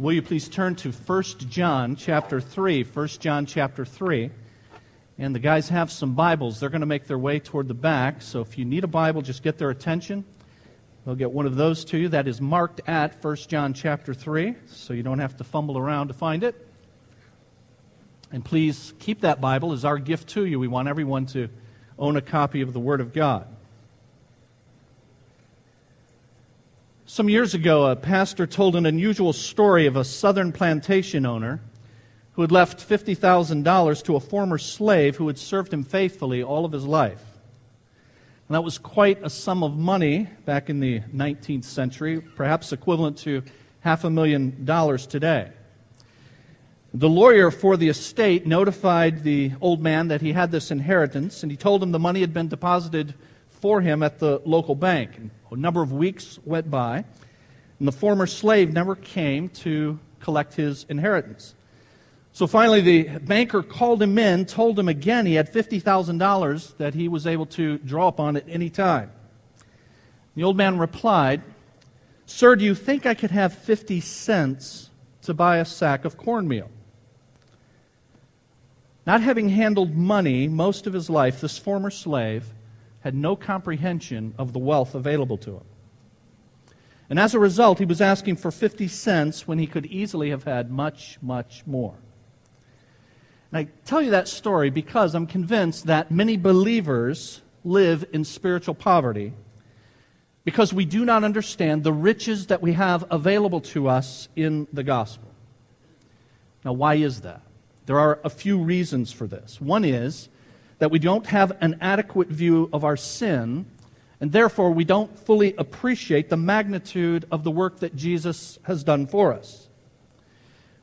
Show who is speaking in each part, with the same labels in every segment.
Speaker 1: Will you please turn to 1 John chapter 3? 1 John chapter 3. And the guys have some Bibles. They're going to make their way toward the back. So if you need a Bible, just get their attention. They'll get one of those to you. That is marked at 1 John chapter 3, so you don't have to fumble around to find it. And please keep that Bible as our gift to you. We want everyone to own a copy of the Word of God. Some years ago, a pastor told an unusual story of a southern plantation owner who had left $50,000 to a former slave who had served him faithfully all of his life. And that was quite a sum of money back in the 19th century, perhaps equivalent to half a million dollars today. The lawyer for the estate notified the old man that he had this inheritance, and he told him the money had been deposited for him at the local bank. A number of weeks went by, and the former slave never came to collect his inheritance. So finally, the banker called him in, told him again he had $50,000 that he was able to draw upon at any time. The old man replied, Sir, do you think I could have 50 cents to buy a sack of cornmeal? Not having handled money most of his life, this former slave had no comprehension of the wealth available to him. And as a result, he was asking for 50 cents when he could easily have had much, much more. And I tell you that story because I'm convinced that many believers live in spiritual poverty because we do not understand the riches that we have available to us in the gospel. Now, why is that? There are a few reasons for this. One is that we don't have an adequate view of our sin, and therefore we don't fully appreciate the magnitude of the work that Jesus has done for us.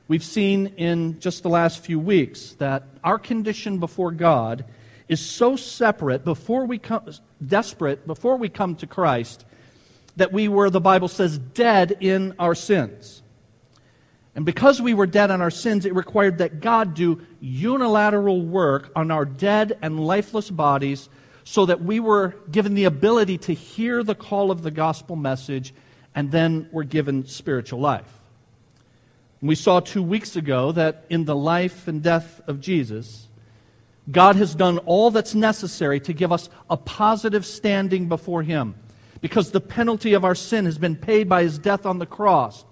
Speaker 1: We've seen in just the last few weeks that our condition before God is so separate before we come desperate before we come to Christ that we were the Bible says dead in our sins. And because we were dead on our sins, it required that God do unilateral work on our dead and lifeless bodies so that we were given the ability to hear the call of the gospel message and then were given spiritual life. We saw two weeks ago that in the life and death of Jesus, God has done all that's necessary to give us a positive standing before Him because the penalty of our sin has been paid by His death on the cross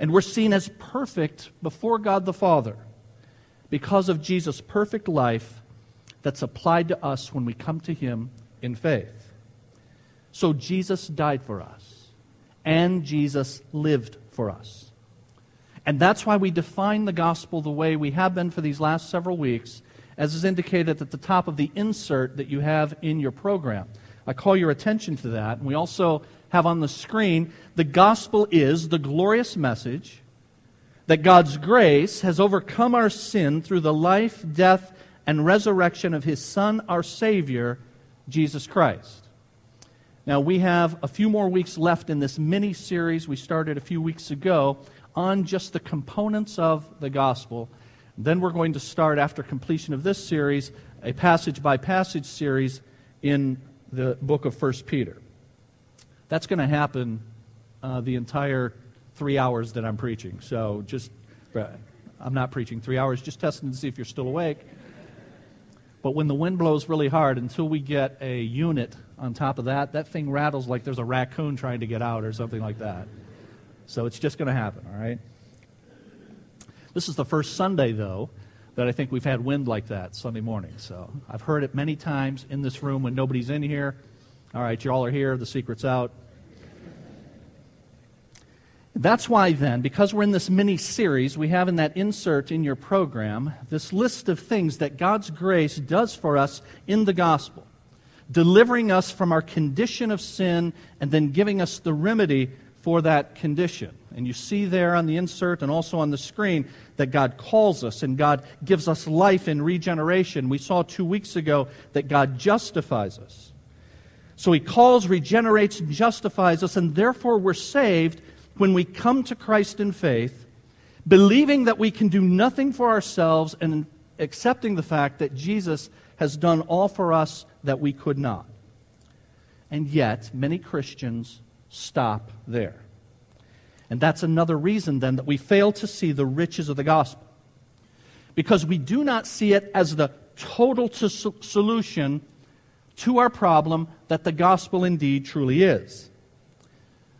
Speaker 1: and we're seen as perfect before God the Father because of Jesus' perfect life that's applied to us when we come to Him in faith. So Jesus died for us, and Jesus lived for us. And that's why we define the gospel the way we have been for these last several weeks, as is indicated at the top of the insert that you have in your program. I call your attention to that. And we also have on the screen the gospel is the glorious message that God's grace has overcome our sin through the life, death, and resurrection of his Son, our Savior, Jesus Christ. Now, we have a few more weeks left in this mini series we started a few weeks ago on just the components of the gospel. Then we're going to start, after completion of this series, a passage by passage series in the book of 1 Peter. That's going to happen uh, the entire three hours that I'm preaching. So just, I'm not preaching three hours, just testing to see if you're still awake. But when the wind blows really hard, until we get a unit on top of that, that thing rattles like there's a raccoon trying to get out or something like that. So it's just going to happen, all right? This is the first Sunday, though, that I think we've had wind like that Sunday morning. So I've heard it many times in this room when nobody's in here. All right, you all are here. The secret's out. That's why, then, because we're in this mini series, we have in that insert in your program this list of things that God's grace does for us in the gospel, delivering us from our condition of sin and then giving us the remedy for that condition. And you see there on the insert and also on the screen that God calls us and God gives us life in regeneration. We saw two weeks ago that God justifies us. So he calls, regenerates, and justifies us, and therefore we're saved when we come to Christ in faith, believing that we can do nothing for ourselves and accepting the fact that Jesus has done all for us that we could not. And yet, many Christians stop there. And that's another reason then that we fail to see the riches of the gospel. Because we do not see it as the total to solution to our problem that the gospel indeed truly is.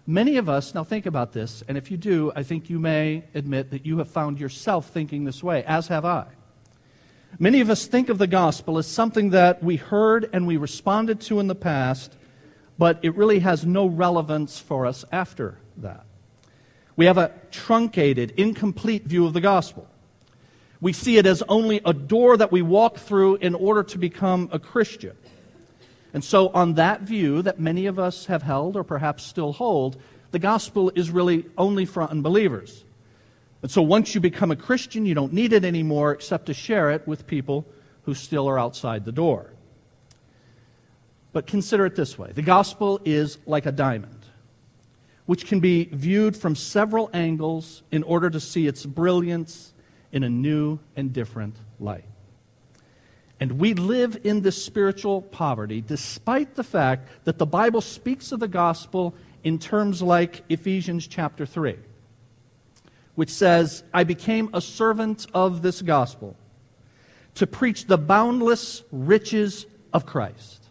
Speaker 1: Many of us, now think about this, and if you do, I think you may admit that you have found yourself thinking this way, as have I. Many of us think of the gospel as something that we heard and we responded to in the past, but it really has no relevance for us after that. We have a truncated, incomplete view of the gospel. We see it as only a door that we walk through in order to become a Christian. And so, on that view that many of us have held or perhaps still hold, the gospel is really only for unbelievers. And so, once you become a Christian, you don't need it anymore except to share it with people who still are outside the door. But consider it this way the gospel is like a diamond, which can be viewed from several angles in order to see its brilliance in a new and different light. And we live in this spiritual poverty despite the fact that the Bible speaks of the gospel in terms like Ephesians chapter 3, which says, I became a servant of this gospel to preach the boundless riches of Christ.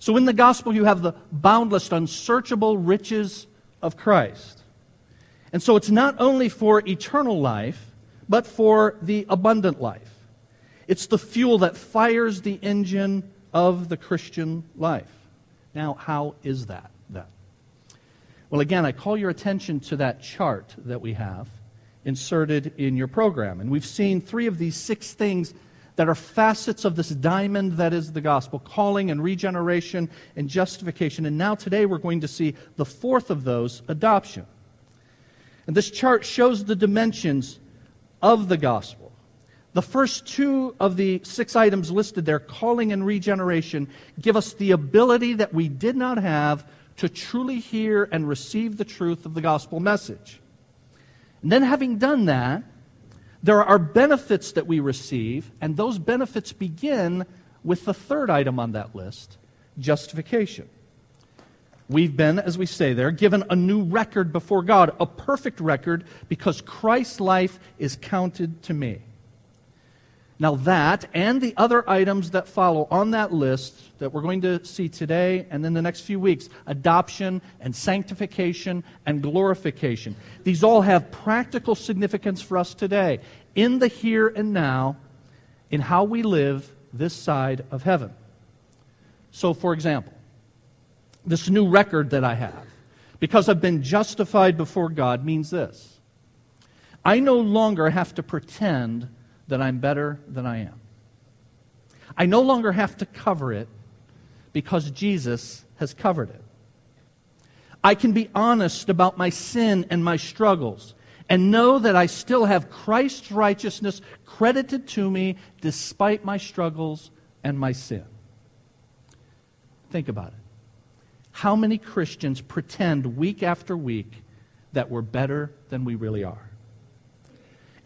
Speaker 1: So in the gospel, you have the boundless, unsearchable riches of Christ. And so it's not only for eternal life, but for the abundant life. It's the fuel that fires the engine of the Christian life. Now, how is that then? Well, again, I call your attention to that chart that we have inserted in your program. And we've seen three of these six things that are facets of this diamond that is the gospel calling and regeneration and justification. And now, today, we're going to see the fourth of those adoption. And this chart shows the dimensions of the gospel. The first two of the six items listed there, calling and regeneration, give us the ability that we did not have to truly hear and receive the truth of the gospel message. And then, having done that, there are benefits that we receive, and those benefits begin with the third item on that list justification. We've been, as we say there, given a new record before God, a perfect record, because Christ's life is counted to me. Now, that and the other items that follow on that list that we're going to see today and in the next few weeks adoption and sanctification and glorification these all have practical significance for us today in the here and now in how we live this side of heaven. So, for example, this new record that I have, because I've been justified before God, means this I no longer have to pretend that I'm better than I am. I no longer have to cover it because Jesus has covered it. I can be honest about my sin and my struggles and know that I still have Christ's righteousness credited to me despite my struggles and my sin. Think about it. How many Christians pretend week after week that we're better than we really are?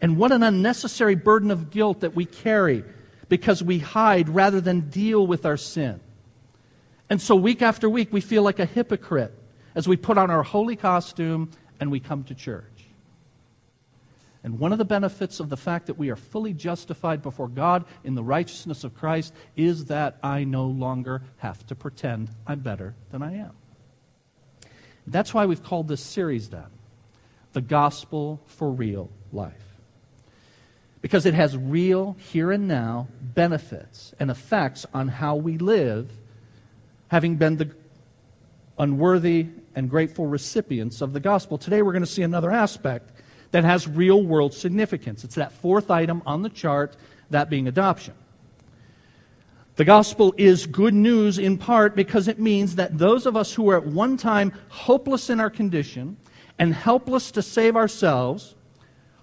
Speaker 1: And what an unnecessary burden of guilt that we carry because we hide rather than deal with our sin. And so, week after week, we feel like a hypocrite as we put on our holy costume and we come to church. And one of the benefits of the fact that we are fully justified before God in the righteousness of Christ is that I no longer have to pretend I'm better than I am. That's why we've called this series then The Gospel for Real Life because it has real, here and now benefits and effects on how we live, having been the unworthy and grateful recipients of the gospel. Today, we're going to see another aspect that has real world significance. It's that fourth item on the chart, that being adoption. The gospel is good news in part because it means that those of us who were at one time hopeless in our condition and helpless to save ourselves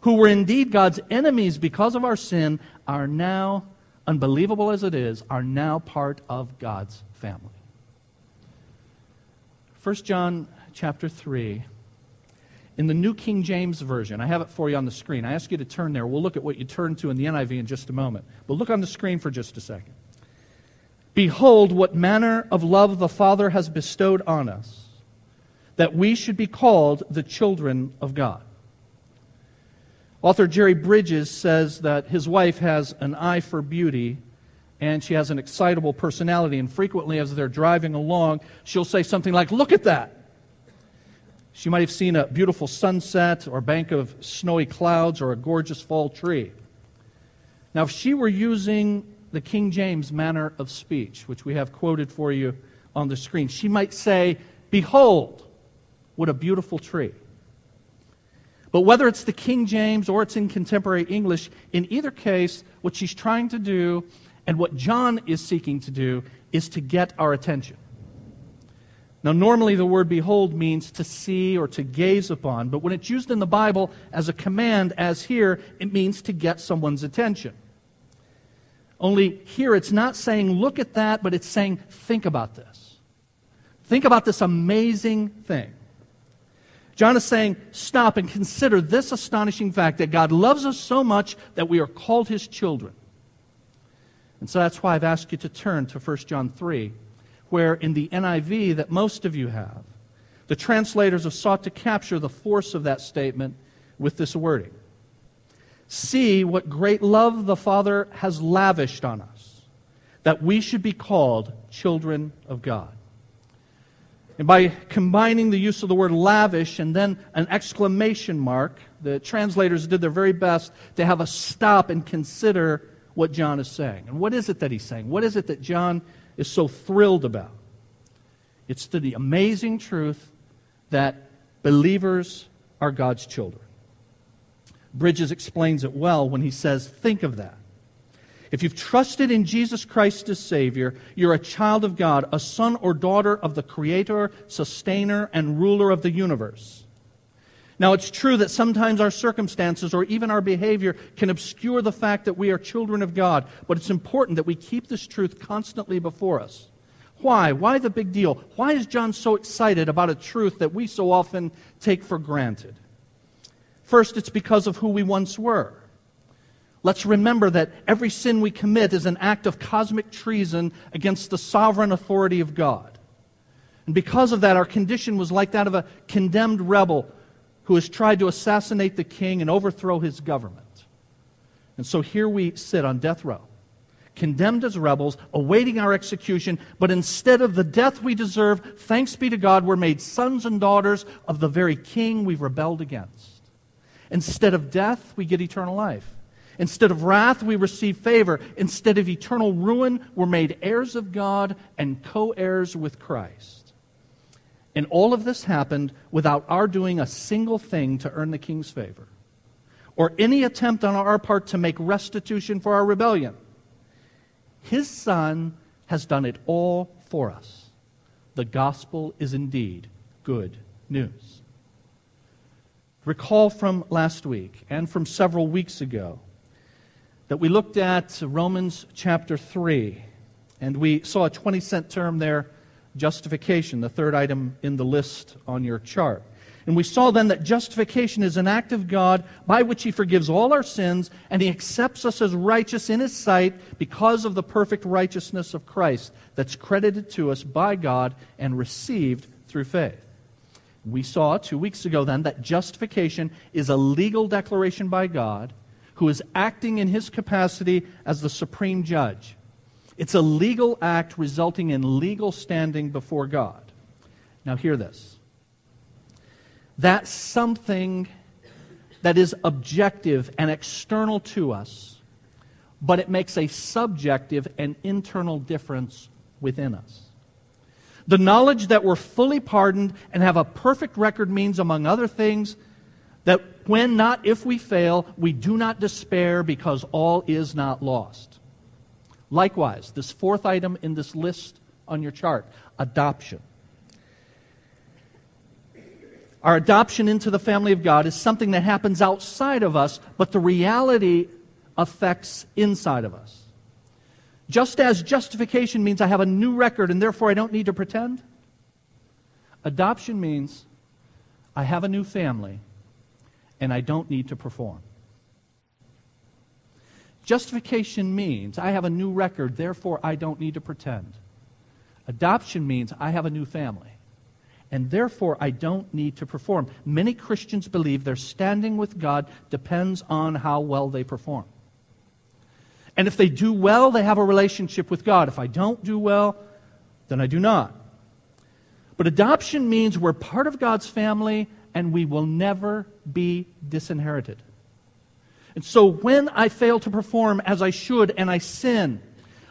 Speaker 1: who were indeed God's enemies because of our sin, are now, unbelievable as it is, are now part of God's family. 1 John chapter 3. In the New King James Version, I have it for you on the screen. I ask you to turn there. We'll look at what you turn to in the NIV in just a moment. But look on the screen for just a second. Behold, what manner of love the Father has bestowed on us that we should be called the children of God. Author Jerry Bridges says that his wife has an eye for beauty and she has an excitable personality. And frequently, as they're driving along, she'll say something like, Look at that. She might have seen a beautiful sunset or bank of snowy clouds or a gorgeous fall tree. Now, if she were using the King James manner of speech, which we have quoted for you on the screen, she might say, Behold, what a beautiful tree. But whether it's the King James or it's in contemporary English, in either case, what she's trying to do and what John is seeking to do is to get our attention. Now, normally the word behold means to see or to gaze upon, but when it's used in the Bible as a command, as here, it means to get someone's attention. Only here it's not saying look at that, but it's saying think about this. Think about this amazing thing. John is saying, stop and consider this astonishing fact that God loves us so much that we are called his children. And so that's why I've asked you to turn to 1 John 3, where in the NIV that most of you have, the translators have sought to capture the force of that statement with this wording See what great love the Father has lavished on us, that we should be called children of God. And by combining the use of the word lavish and then an exclamation mark, the translators did their very best to have us stop and consider what John is saying. And what is it that he's saying? What is it that John is so thrilled about? It's the amazing truth that believers are God's children. Bridges explains it well when he says, Think of that. If you've trusted in Jesus Christ as Savior, you're a child of God, a son or daughter of the Creator, Sustainer, and Ruler of the universe. Now, it's true that sometimes our circumstances or even our behavior can obscure the fact that we are children of God, but it's important that we keep this truth constantly before us. Why? Why the big deal? Why is John so excited about a truth that we so often take for granted? First, it's because of who we once were. Let's remember that every sin we commit is an act of cosmic treason against the sovereign authority of God. And because of that, our condition was like that of a condemned rebel who has tried to assassinate the king and overthrow his government. And so here we sit on death row, condemned as rebels, awaiting our execution, but instead of the death we deserve, thanks be to God, we're made sons and daughters of the very king we've rebelled against. Instead of death, we get eternal life. Instead of wrath, we receive favor. Instead of eternal ruin, we're made heirs of God and co heirs with Christ. And all of this happened without our doing a single thing to earn the king's favor or any attempt on our part to make restitution for our rebellion. His Son has done it all for us. The gospel is indeed good news. Recall from last week and from several weeks ago that we looked at Romans chapter 3, and we saw a 20 cent term there, justification, the third item in the list on your chart. And we saw then that justification is an act of God by which He forgives all our sins and He accepts us as righteous in His sight because of the perfect righteousness of Christ that's credited to us by God and received through faith. We saw two weeks ago then that justification is a legal declaration by God who is acting in his capacity as the supreme judge. It's a legal act resulting in legal standing before God. Now, hear this. That something that is objective and external to us, but it makes a subjective and internal difference within us. The knowledge that we're fully pardoned and have a perfect record means, among other things, that when, not if we fail, we do not despair because all is not lost. Likewise, this fourth item in this list on your chart adoption. Our adoption into the family of God is something that happens outside of us, but the reality affects inside of us. Just as justification means I have a new record and therefore I don't need to pretend, adoption means I have a new family and I don't need to perform. Justification means I have a new record, therefore I don't need to pretend. Adoption means I have a new family, and therefore I don't need to perform. Many Christians believe their standing with God depends on how well they perform. And if they do well, they have a relationship with God. If I don't do well, then I do not. But adoption means we're part of God's family and we will never be disinherited. And so when I fail to perform as I should and I sin,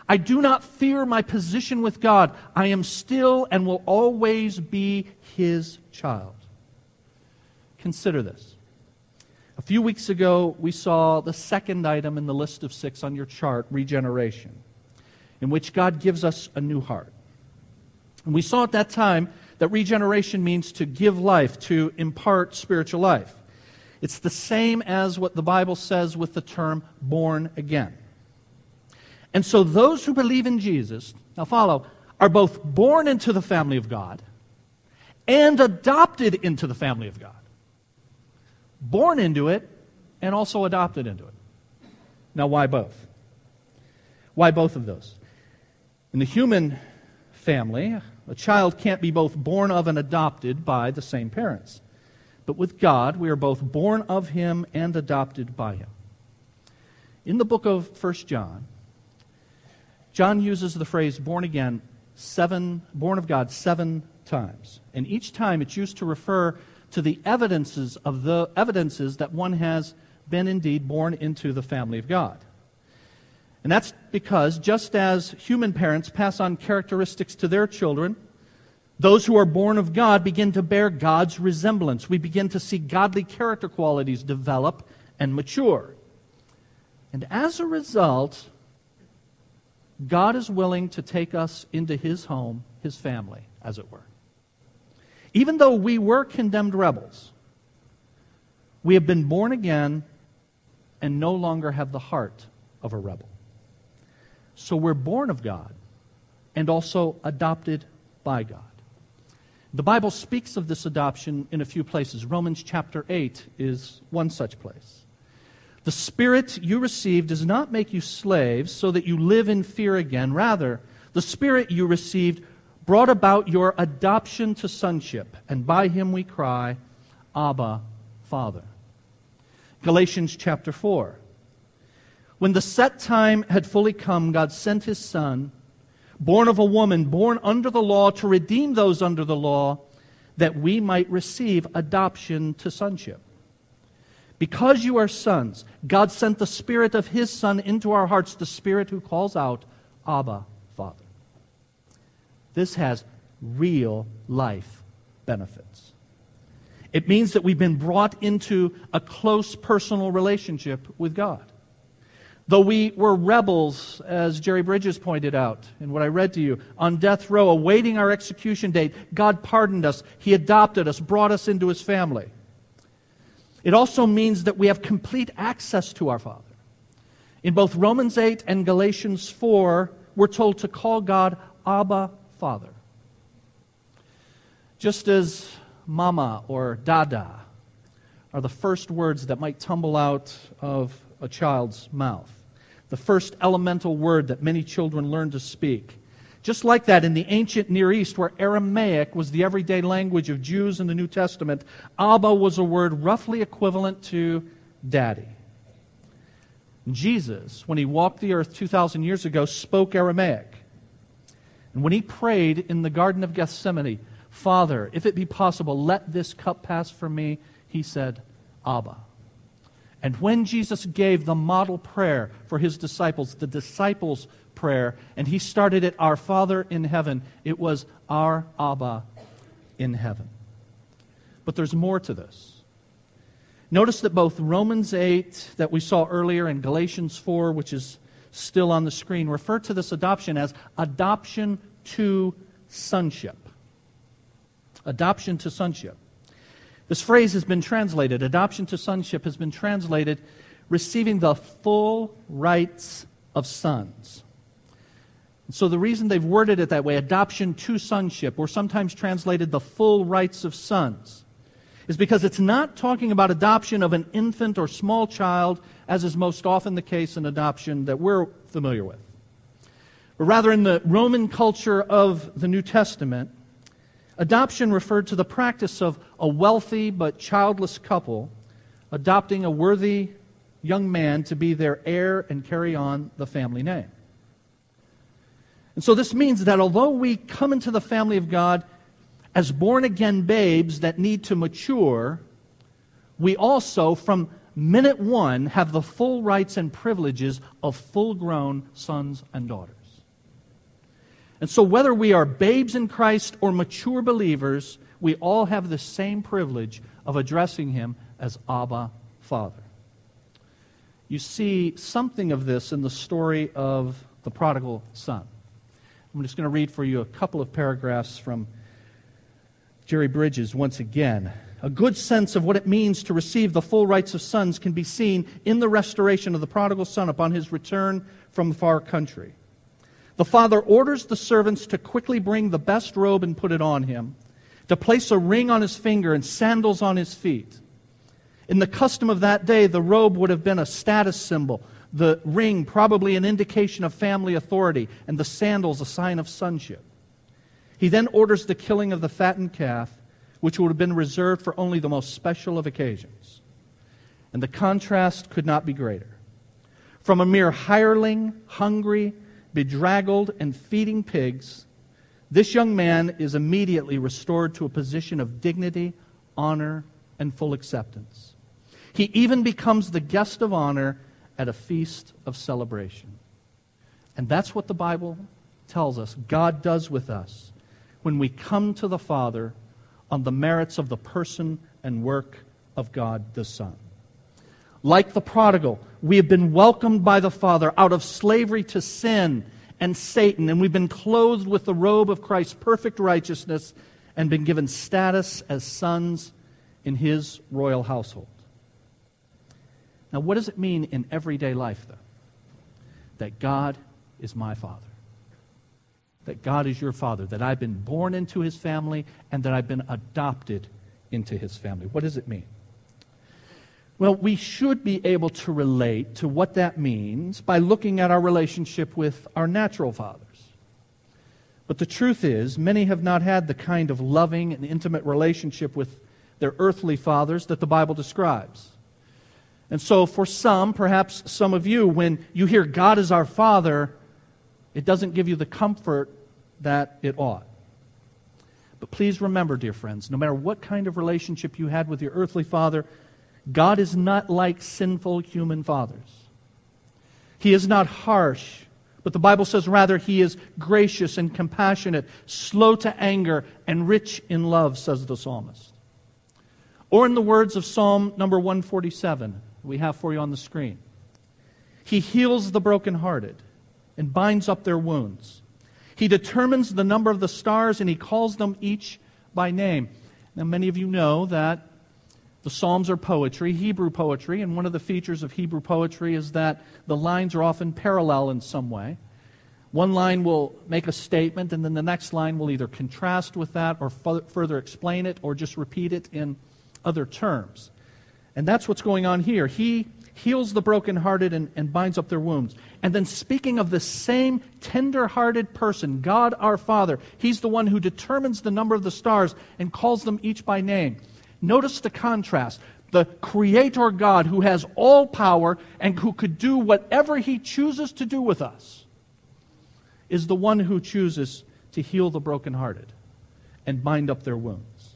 Speaker 1: I do not fear my position with God. I am still and will always be His child. Consider this. A few weeks ago, we saw the second item in the list of six on your chart regeneration, in which God gives us a new heart. And we saw at that time that regeneration means to give life, to impart spiritual life. It's the same as what the Bible says with the term born again. And so those who believe in Jesus, now follow, are both born into the family of God and adopted into the family of God. Born into it and also adopted into it. Now, why both? Why both of those? In the human family, a child can't be both born of and adopted by the same parents. But with God, we are both born of Him and adopted by Him. In the book of 1 John, John uses the phrase born again seven, born of God seven times. And each time it's used to refer to the evidences of the evidences that one has been indeed born into the family of God. And that's because just as human parents pass on characteristics to their children, those who are born of God begin to bear God's resemblance. We begin to see godly character qualities develop and mature. And as a result, God is willing to take us into his home, his family, as it were. Even though we were condemned rebels, we have been born again and no longer have the heart of a rebel. So we're born of God and also adopted by God. The Bible speaks of this adoption in a few places. Romans chapter 8 is one such place. The Spirit you received does not make you slaves so that you live in fear again. Rather, the Spirit you received brought about your adoption to sonship, and by him we cry, Abba, Father. Galatians chapter 4. When the set time had fully come, God sent his Son, born of a woman, born under the law, to redeem those under the law, that we might receive adoption to sonship. Because you are sons, God sent the Spirit of His Son into our hearts, the Spirit who calls out, Abba, Father. This has real life benefits. It means that we've been brought into a close personal relationship with God. Though we were rebels, as Jerry Bridges pointed out in what I read to you, on death row, awaiting our execution date, God pardoned us. He adopted us, brought us into His family. It also means that we have complete access to our Father. In both Romans 8 and Galatians 4, we're told to call God Abba Father. Just as mama or dada are the first words that might tumble out of a child's mouth, the first elemental word that many children learn to speak. Just like that, in the ancient Near East, where Aramaic was the everyday language of Jews in the New Testament, Abba was a word roughly equivalent to daddy. Jesus, when he walked the earth 2,000 years ago, spoke Aramaic. And when he prayed in the Garden of Gethsemane, Father, if it be possible, let this cup pass from me, he said, Abba. And when Jesus gave the model prayer for his disciples, the disciples' prayer, and he started it, Our Father in heaven, it was Our Abba in heaven. But there's more to this. Notice that both Romans 8, that we saw earlier, and Galatians 4, which is still on the screen, refer to this adoption as adoption to sonship. Adoption to sonship. This phrase has been translated, adoption to sonship has been translated, receiving the full rights of sons. So the reason they've worded it that way, adoption to sonship, or sometimes translated the full rights of sons, is because it's not talking about adoption of an infant or small child, as is most often the case in adoption that we're familiar with. But rather, in the Roman culture of the New Testament, Adoption referred to the practice of a wealthy but childless couple adopting a worthy young man to be their heir and carry on the family name. And so this means that although we come into the family of God as born again babes that need to mature, we also, from minute one, have the full rights and privileges of full grown sons and daughters. And so, whether we are babes in Christ or mature believers, we all have the same privilege of addressing Him as Abba, Father. You see something of this in the story of the prodigal son. I'm just going to read for you a couple of paragraphs from Jerry Bridges once again. A good sense of what it means to receive the full rights of sons can be seen in the restoration of the prodigal son upon his return from the far country. The father orders the servants to quickly bring the best robe and put it on him, to place a ring on his finger and sandals on his feet. In the custom of that day, the robe would have been a status symbol, the ring probably an indication of family authority, and the sandals a sign of sonship. He then orders the killing of the fattened calf, which would have been reserved for only the most special of occasions. And the contrast could not be greater. From a mere hireling, hungry, bedraggled, and feeding pigs, this young man is immediately restored to a position of dignity, honor, and full acceptance. He even becomes the guest of honor at a feast of celebration. And that's what the Bible tells us God does with us when we come to the Father on the merits of the person and work of God the Son. Like the prodigal, we have been welcomed by the Father out of slavery to sin and Satan, and we've been clothed with the robe of Christ's perfect righteousness and been given status as sons in his royal household. Now, what does it mean in everyday life, though? That God is my Father. That God is your Father. That I've been born into His family and that I've been adopted into His family. What does it mean? Well, we should be able to relate to what that means by looking at our relationship with our natural fathers. But the truth is, many have not had the kind of loving and intimate relationship with their earthly fathers that the Bible describes. And so, for some, perhaps some of you, when you hear God is our Father, it doesn't give you the comfort that it ought. But please remember, dear friends, no matter what kind of relationship you had with your earthly father, God is not like sinful human fathers. He is not harsh, but the Bible says rather he is gracious and compassionate, slow to anger, and rich in love, says the psalmist. Or in the words of Psalm number 147, we have for you on the screen. He heals the brokenhearted and binds up their wounds. He determines the number of the stars and he calls them each by name. Now, many of you know that the Psalms are poetry, Hebrew poetry, and one of the features of Hebrew poetry is that the lines are often parallel in some way. One line will make a statement, and then the next line will either contrast with that or further explain it or just repeat it in other terms. And that's what's going on here. He heals the brokenhearted and, and binds up their wounds. And then, speaking of the same tender hearted person, God our Father, He's the one who determines the number of the stars and calls them each by name. Notice the contrast. The Creator God, who has all power and who could do whatever He chooses to do with us, is the one who chooses to heal the brokenhearted and bind up their wounds.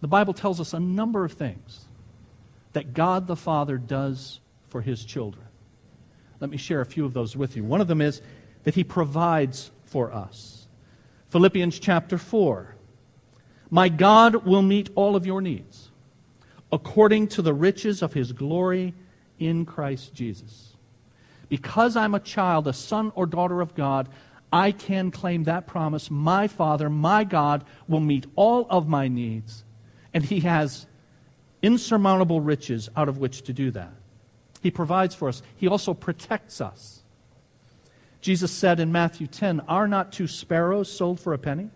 Speaker 1: The Bible tells us a number of things that God the Father does for his children. Let me share a few of those with you. One of them is that he provides for us. Philippians chapter 4. My God will meet all of your needs according to the riches of his glory in Christ Jesus. Because I'm a child, a son or daughter of God, I can claim that promise. My Father, my God, will meet all of my needs, and he has insurmountable riches out of which to do that. He provides for us, He also protects us. Jesus said in Matthew 10 Are not two sparrows sold for a penny?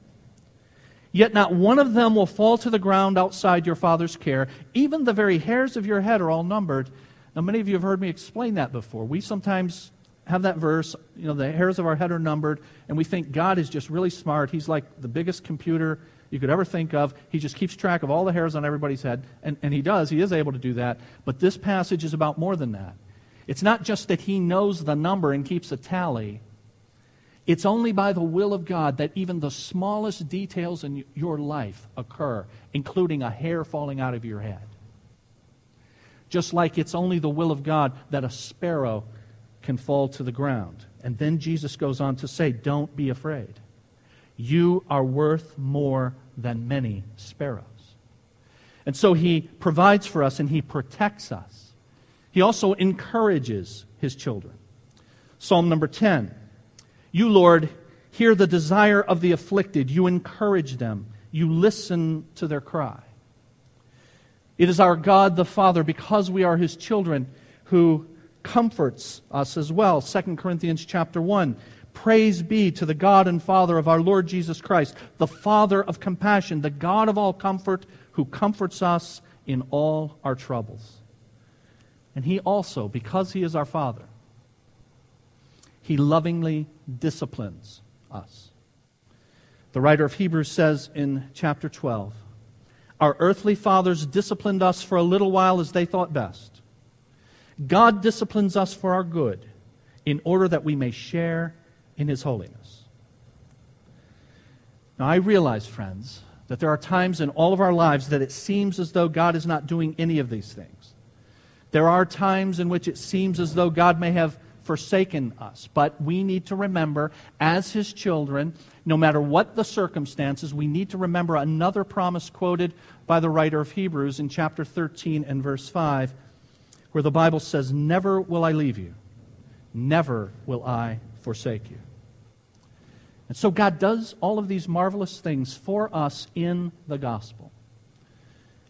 Speaker 1: Yet not one of them will fall to the ground outside your Father's care. Even the very hairs of your head are all numbered. Now, many of you have heard me explain that before. We sometimes have that verse, you know, the hairs of our head are numbered, and we think God is just really smart. He's like the biggest computer you could ever think of. He just keeps track of all the hairs on everybody's head, and, and he does. He is able to do that. But this passage is about more than that. It's not just that he knows the number and keeps a tally. It's only by the will of God that even the smallest details in your life occur, including a hair falling out of your head. Just like it's only the will of God that a sparrow can fall to the ground. And then Jesus goes on to say, Don't be afraid. You are worth more than many sparrows. And so he provides for us and he protects us. He also encourages his children. Psalm number 10 You, Lord, hear the desire of the afflicted. You encourage them. You listen to their cry. It is our God the Father, because we are his children, who comforts us as well. 2 Corinthians chapter 1. Praise be to the God and Father of our Lord Jesus Christ, the Father of compassion, the God of all comfort, who comforts us in all our troubles. And He also, because He is our Father, He lovingly disciplines us. The writer of Hebrews says in chapter 12 Our earthly fathers disciplined us for a little while as they thought best. God disciplines us for our good in order that we may share in his holiness. Now, I realize, friends, that there are times in all of our lives that it seems as though God is not doing any of these things. There are times in which it seems as though God may have forsaken us. But we need to remember, as His children, no matter what the circumstances, we need to remember another promise quoted by the writer of Hebrews in chapter 13 and verse 5 where the Bible says, Never will I leave you, never will I forsake you. And so God does all of these marvelous things for us in the gospel.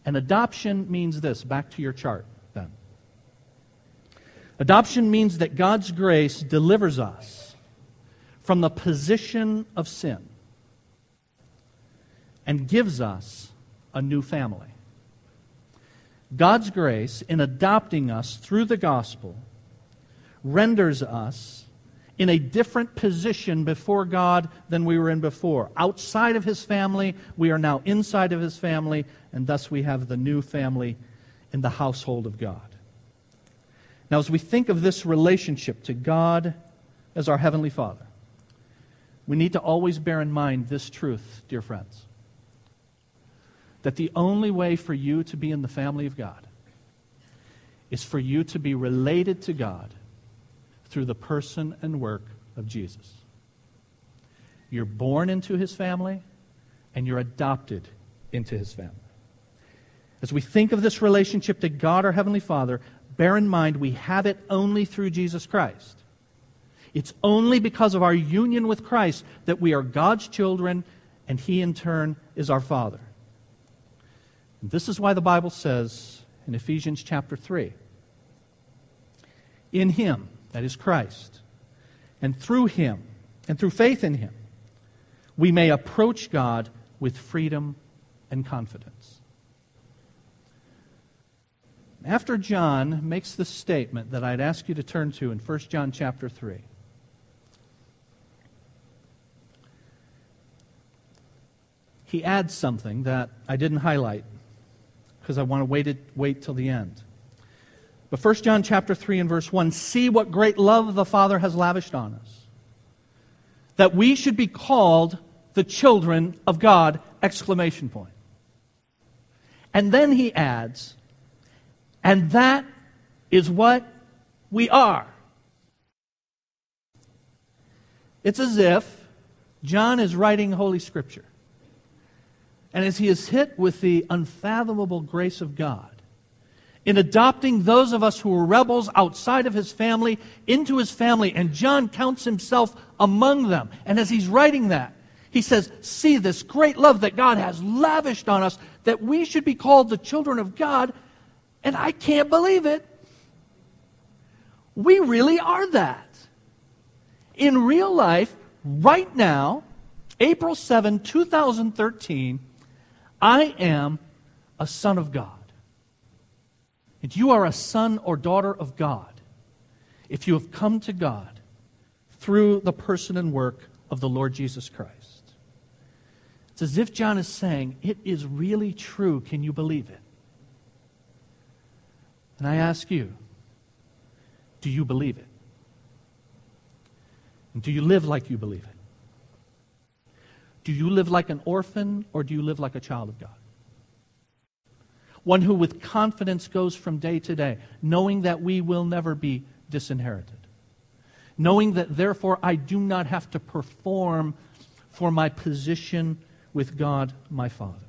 Speaker 1: And adoption means this. Back to your chart. Adoption means that God's grace delivers us from the position of sin and gives us a new family. God's grace in adopting us through the gospel renders us in a different position before God than we were in before. Outside of his family, we are now inside of his family, and thus we have the new family in the household of God. Now, as we think of this relationship to God as our Heavenly Father, we need to always bear in mind this truth, dear friends that the only way for you to be in the family of God is for you to be related to God through the person and work of Jesus. You're born into his family and you're adopted into his family. As we think of this relationship to God, our Heavenly Father, bear in mind we have it only through Jesus Christ. It's only because of our union with Christ that we are God's children and He, in turn, is our Father. And this is why the Bible says in Ephesians chapter 3 In Him, that is Christ, and through Him, and through faith in Him, we may approach God with freedom and confidence. After John makes this statement that I'd ask you to turn to in 1 John chapter 3. He adds something that I didn't highlight because I want to wait, it, wait till the end. But 1 John chapter 3 and verse 1 see what great love the Father has lavished on us. That we should be called the children of God! Exclamation point. And then he adds, and that is what we are. It's as if John is writing Holy Scripture. And as he is hit with the unfathomable grace of God, in adopting those of us who were rebels outside of his family into his family, and John counts himself among them. And as he's writing that, he says, See this great love that God has lavished on us, that we should be called the children of God, and I can't believe it. We really are that. In real life, right now, April 7, 2013, I am a son of God. And you are a son or daughter of God if you have come to God through the person and work of the Lord Jesus Christ. It's as if John is saying, It is really true. Can you believe it? And I ask you, do you believe it? And do you live like you believe it? Do you live like an orphan or do you live like a child of God? One who with confidence goes from day to day, knowing that we will never be disinherited. Knowing that therefore I do not have to perform for my position with God my Father.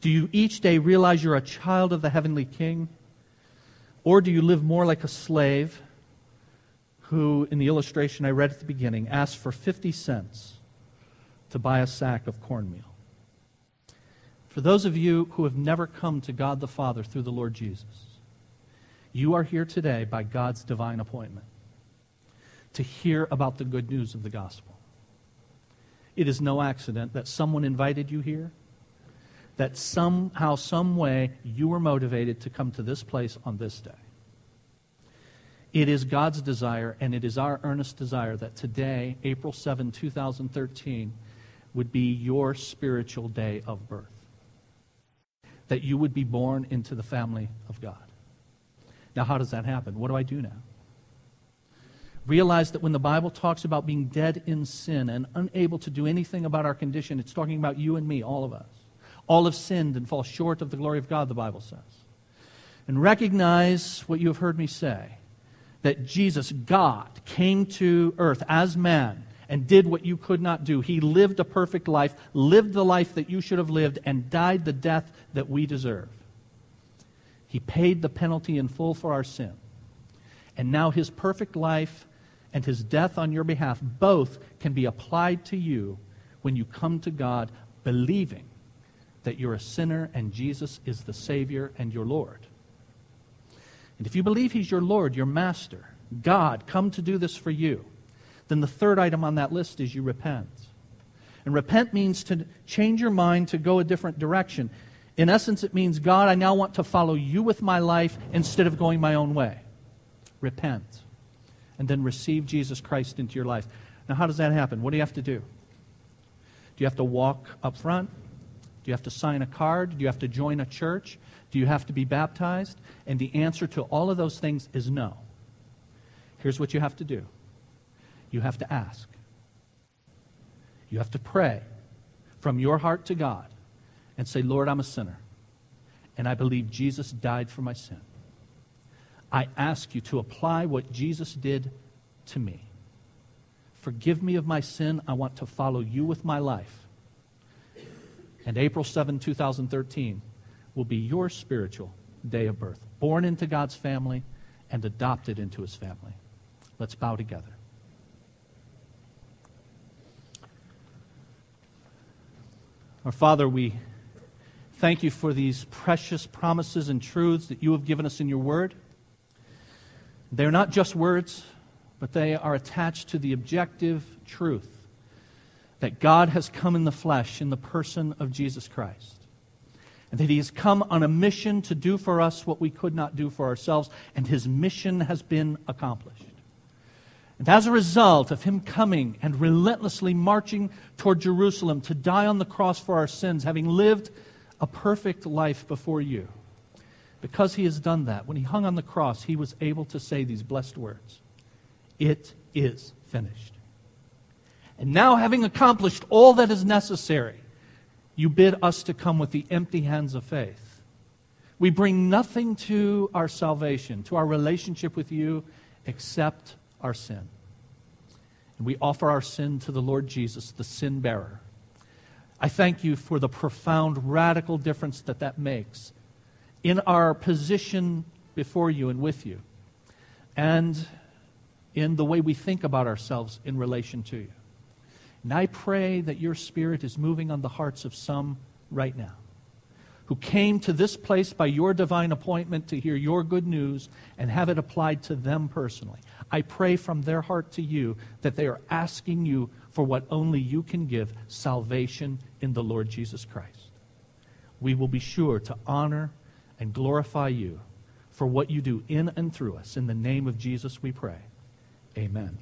Speaker 1: Do you each day realize you're a child of the heavenly King? Or do you live more like a slave who, in the illustration I read at the beginning, asked for 50 cents to buy a sack of cornmeal? For those of you who have never come to God the Father through the Lord Jesus, you are here today by God's divine appointment to hear about the good news of the gospel. It is no accident that someone invited you here, that somehow, some way, you were motivated to come to this place on this day. It is God's desire, and it is our earnest desire that today, April 7, 2013, would be your spiritual day of birth. That you would be born into the family of God. Now, how does that happen? What do I do now? Realize that when the Bible talks about being dead in sin and unable to do anything about our condition, it's talking about you and me, all of us. All have sinned and fall short of the glory of God, the Bible says. And recognize what you have heard me say that Jesus, God, came to earth as man and did what you could not do. He lived a perfect life, lived the life that you should have lived, and died the death that we deserve. He paid the penalty in full for our sin. And now his perfect life and his death on your behalf both can be applied to you when you come to God believing that you're a sinner and Jesus is the Savior and your Lord. And if you believe He's your Lord, your Master, God, come to do this for you, then the third item on that list is you repent. And repent means to change your mind to go a different direction. In essence, it means, God, I now want to follow you with my life instead of going my own way. Repent. And then receive Jesus Christ into your life. Now, how does that happen? What do you have to do? Do you have to walk up front? Do you have to sign a card? Do you have to join a church? Do you have to be baptized? And the answer to all of those things is no. Here's what you have to do you have to ask. You have to pray from your heart to God and say, Lord, I'm a sinner, and I believe Jesus died for my sin. I ask you to apply what Jesus did to me. Forgive me of my sin. I want to follow you with my life. And April 7, 2013 will be your spiritual day of birth. Born into God's family and adopted into his family. Let's bow together. Our Father, we thank you for these precious promises and truths that you have given us in your word. They're not just words, but they are attached to the objective truth that God has come in the flesh in the person of Jesus Christ. And that he has come on a mission to do for us what we could not do for ourselves, and his mission has been accomplished. And as a result of him coming and relentlessly marching toward Jerusalem to die on the cross for our sins, having lived a perfect life before you, because he has done that, when he hung on the cross, he was able to say these blessed words It is finished. And now, having accomplished all that is necessary, you bid us to come with the empty hands of faith. We bring nothing to our salvation, to our relationship with you, except our sin. And we offer our sin to the Lord Jesus, the sin bearer. I thank you for the profound, radical difference that that makes in our position before you and with you, and in the way we think about ourselves in relation to you. And I pray that your Spirit is moving on the hearts of some right now who came to this place by your divine appointment to hear your good news and have it applied to them personally. I pray from their heart to you that they are asking you for what only you can give salvation in the Lord Jesus Christ. We will be sure to honor and glorify you for what you do in and through us. In the name of Jesus, we pray. Amen.